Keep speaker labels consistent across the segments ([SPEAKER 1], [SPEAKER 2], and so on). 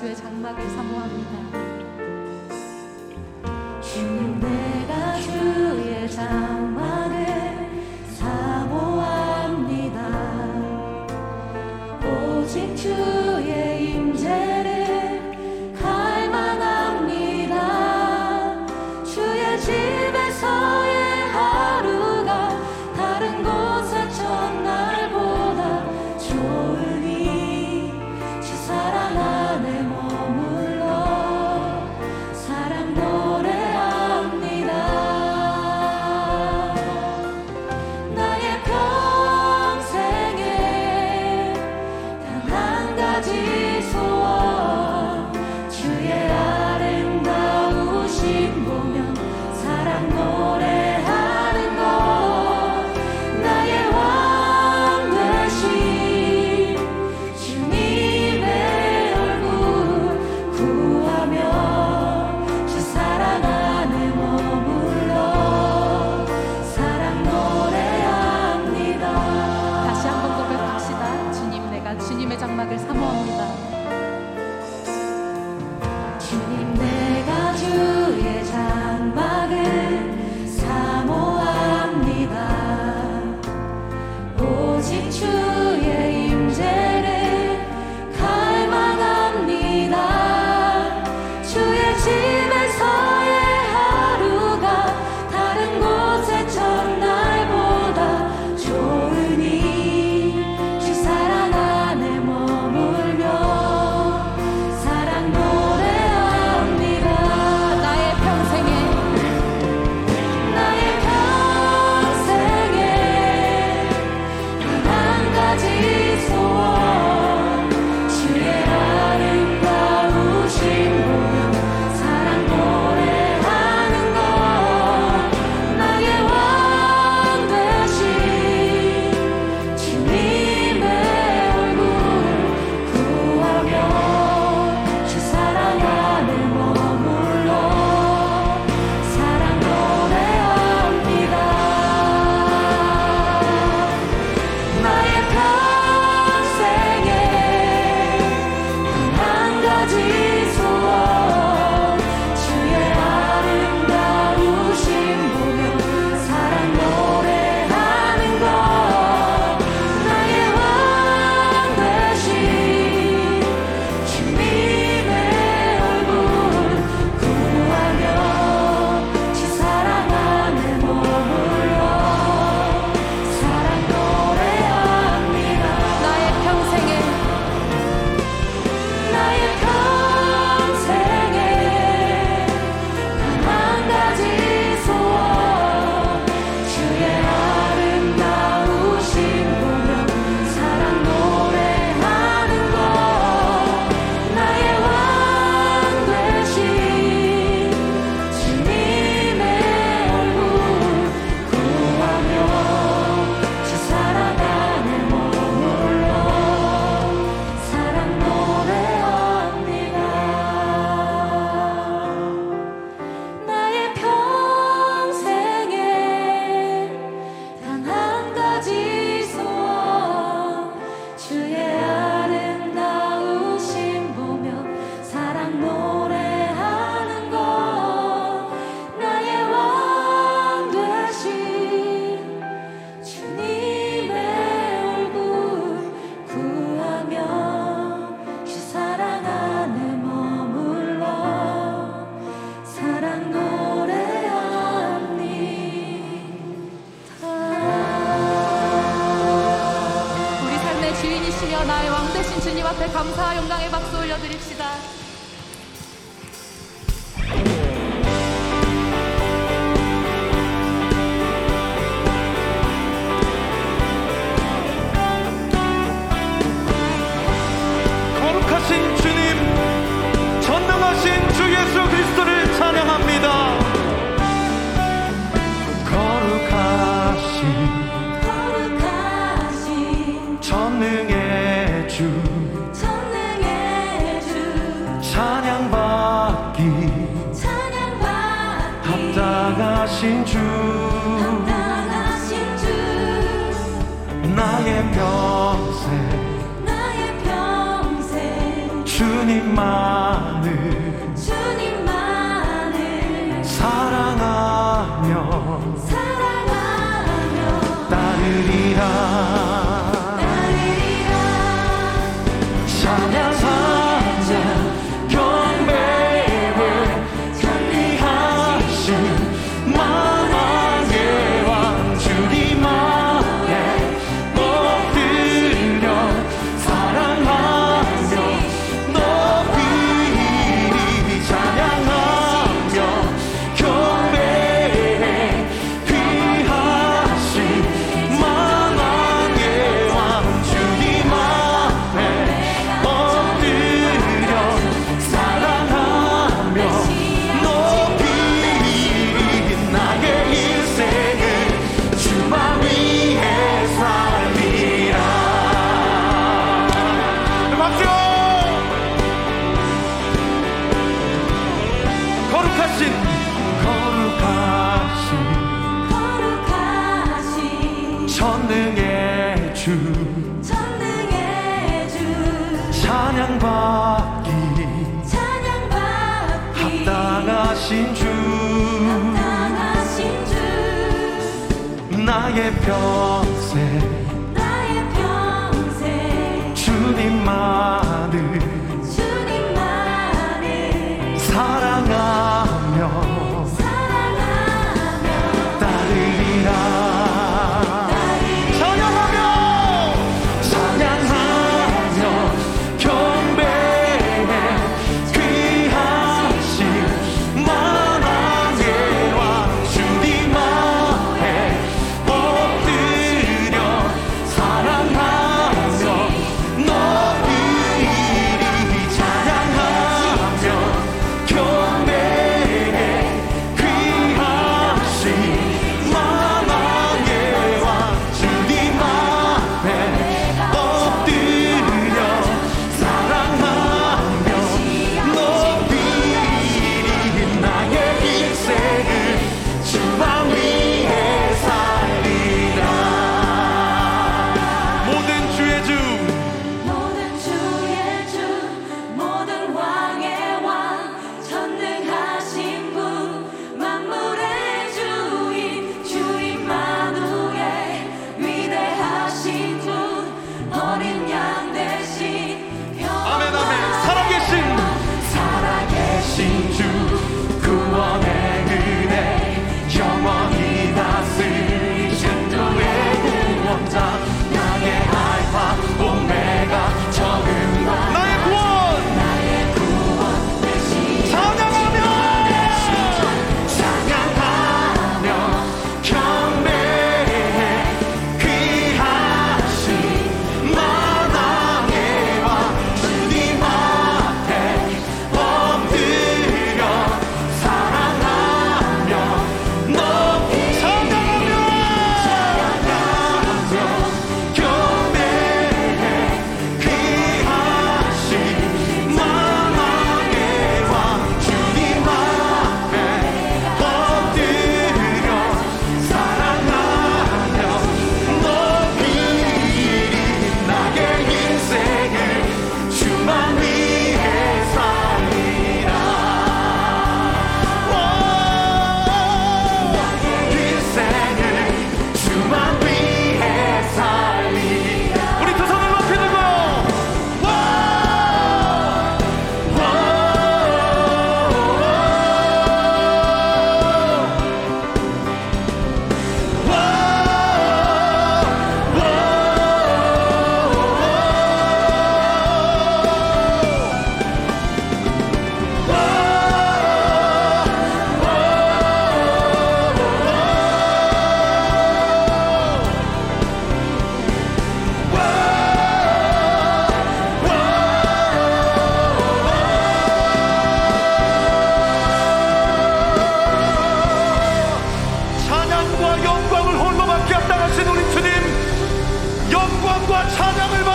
[SPEAKER 1] 주의 장막을 사모합니다. amor. 감사 영광의 박수 올려드립시다.
[SPEAKER 2] 하나님만을 나의 평생.
[SPEAKER 3] 나의 평생.
[SPEAKER 2] 주님만을
[SPEAKER 3] 주님만을
[SPEAKER 2] 사랑하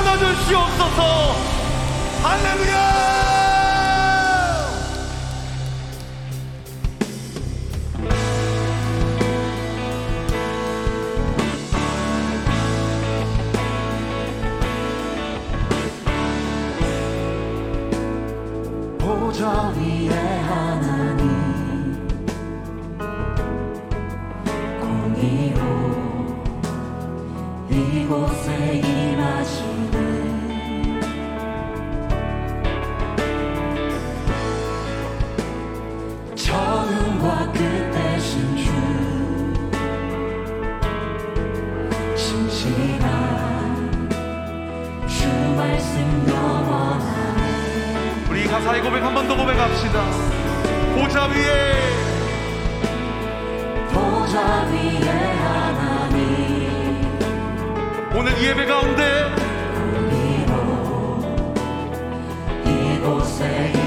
[SPEAKER 2] 나눠줄 수없어서 할렐루야! Savior.